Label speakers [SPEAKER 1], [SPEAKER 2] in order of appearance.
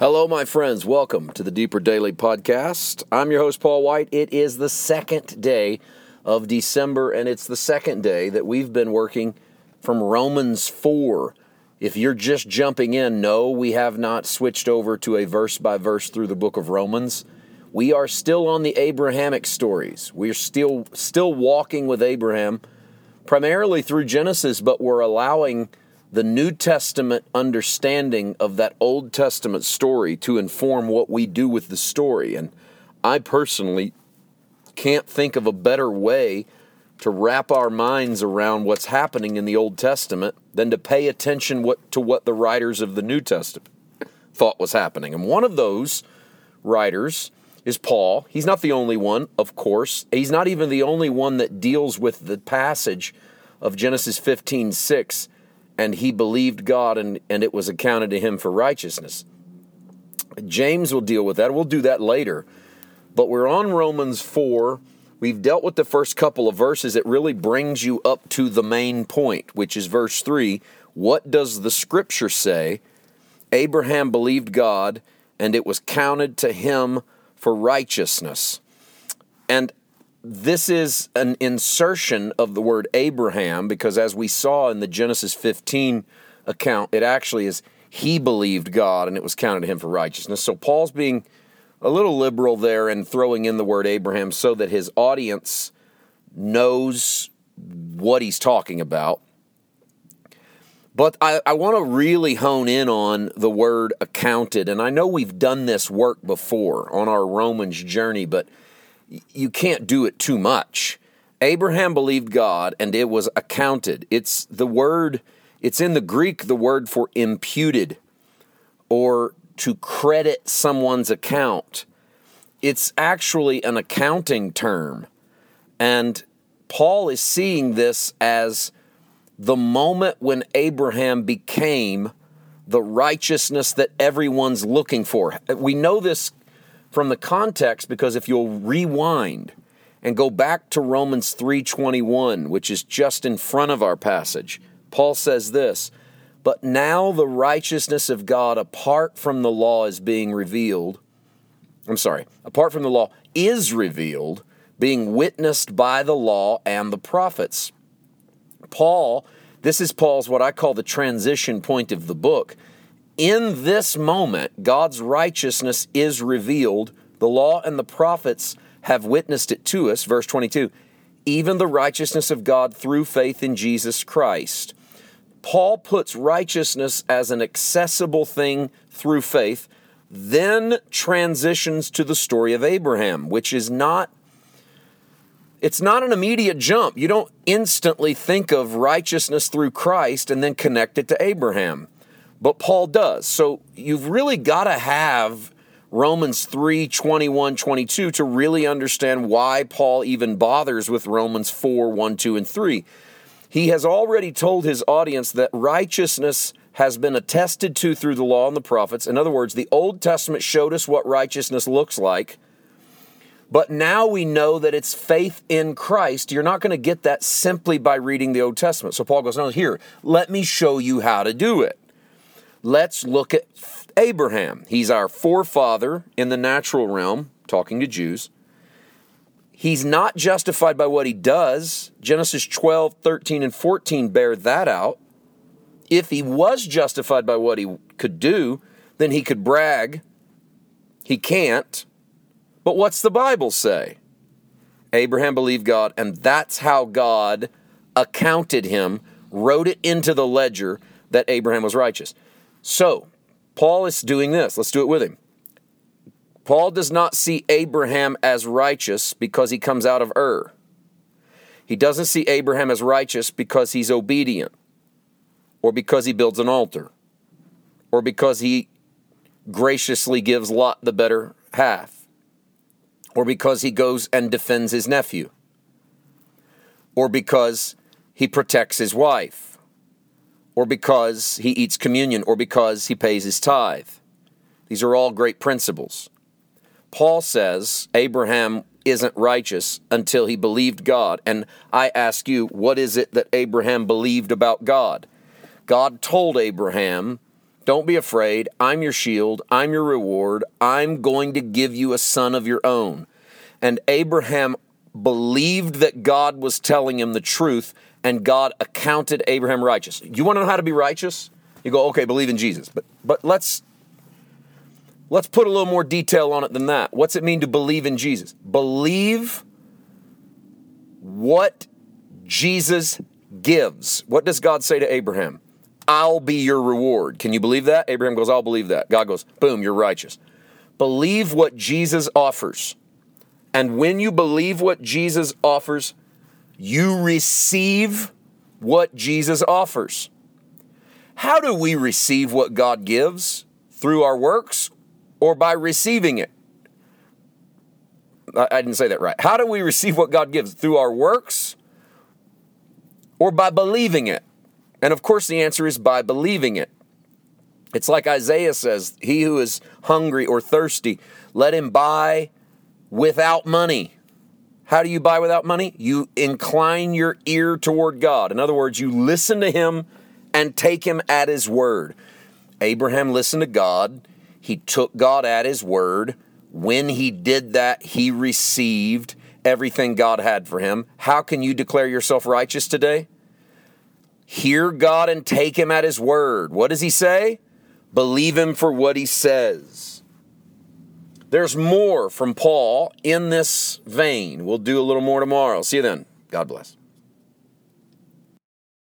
[SPEAKER 1] Hello, my friends. Welcome to the Deeper Daily Podcast. I'm your host, Paul White. It is the second day of December, and it's the second day that we've been working from Romans 4. If you're just jumping in, no, we have not switched over to a verse by verse through the book of Romans. We are still on the Abrahamic stories. We're still still walking with Abraham primarily through Genesis, but we're allowing the New Testament understanding of that Old Testament story to inform what we do with the story. And I personally can't think of a better way to wrap our minds around what's happening in the Old Testament than to pay attention what, to what the writers of the New Testament thought was happening. And one of those writers is Paul. He's not the only one, of course. He's not even the only one that deals with the passage of Genesis 15 6 and he believed God and, and it was accounted to him for righteousness. James will deal with that. We'll do that later. But we're on Romans 4. We've dealt with the first couple of verses. It really brings you up to the main point, which is verse 3. What does the scripture say? Abraham believed God, and it was counted to him for righteousness. And this is an insertion of the word Abraham because, as we saw in the Genesis 15 account, it actually is he believed God and it was counted to him for righteousness. So, Paul's being a little liberal there and throwing in the word Abraham so that his audience knows what he's talking about. But I, I want to really hone in on the word accounted. And I know we've done this work before on our Romans journey, but you can't do it too much. Abraham believed God and it was accounted. It's the word, it's in the Greek, the word for imputed or to credit someone's account. It's actually an accounting term. And Paul is seeing this as the moment when Abraham became the righteousness that everyone's looking for. We know this from the context because if you'll rewind and go back to Romans 3:21, which is just in front of our passage, Paul says this, "But now the righteousness of God apart from the law is being revealed." I'm sorry, apart from the law is revealed, being witnessed by the law and the prophets. Paul, this is Paul's what I call the transition point of the book in this moment, God's righteousness is revealed. The law and the prophets have witnessed it to us. Verse 22 even the righteousness of God through faith in Jesus Christ. Paul puts righteousness as an accessible thing through faith, then transitions to the story of Abraham, which is not it's not an immediate jump. You don't instantly think of righteousness through Christ and then connect it to Abraham but Paul does. So you've really got to have Romans 3 21, 22 to really understand why Paul even bothers with Romans 4 1, 2, and 3. He has already told his audience that righteousness has been attested to through the law and the prophets. In other words, the Old Testament showed us what righteousness looks like. But now we know that it's faith in Christ. You're not going to get that simply by reading the Old Testament. So Paul goes, No, here, let me show you how to do it. Let's look at Abraham. He's our forefather in the natural realm, talking to Jews. He's not justified by what he does. Genesis 12, 13, and 14 bear that out. If he was justified by what he could do, then he could brag. He can't. But what's the Bible say? Abraham believed God, and that's how God accounted him, wrote it into the ledger that Abraham was righteous. So, Paul is doing this. Let's do it with him. Paul does not see Abraham as righteous because he comes out of Ur. He doesn't see Abraham as righteous because he's obedient, or because he builds an altar, or because he graciously gives Lot the better half, or because he goes and defends his nephew, or because he protects his wife or because he eats communion, or because he pays his tithe. These are all great principles. Paul says Abraham isn't righteous until he believed God. And I ask you, what is it that Abraham believed about God? God told Abraham Don't be afraid. I'm your shield. I'm your reward. I'm going to give you a son of your own. And Abraham believed that God was telling him the truth, and God accounted Abraham righteous. You want to know how to be righteous? You go, okay, believe in Jesus. But but let's let's put a little more detail on it than that. What's it mean to believe in Jesus? Believe what Jesus gives. What does God say to Abraham? I'll be your reward. Can you believe that? Abraham goes, I'll believe that. God goes, boom, you're righteous. Believe what Jesus offers. And when you believe what Jesus offers, you receive what Jesus offers. How do we receive what God gives? Through our works or by receiving it? I didn't say that right. How do we receive what God gives? Through our works or by believing it? And of course, the answer is by believing it. It's like Isaiah says He who is hungry or thirsty, let him buy without money. How do you buy without money? You incline your ear toward God. In other words, you listen to Him and take Him at His word. Abraham listened to God, he took God at His word. When he did that, he received everything God had for him. How can you declare yourself righteous today? Hear God and take him at his word. What does he say? Believe him for what he says. There's more from Paul in this vein. We'll do a little more tomorrow. See you then. God bless.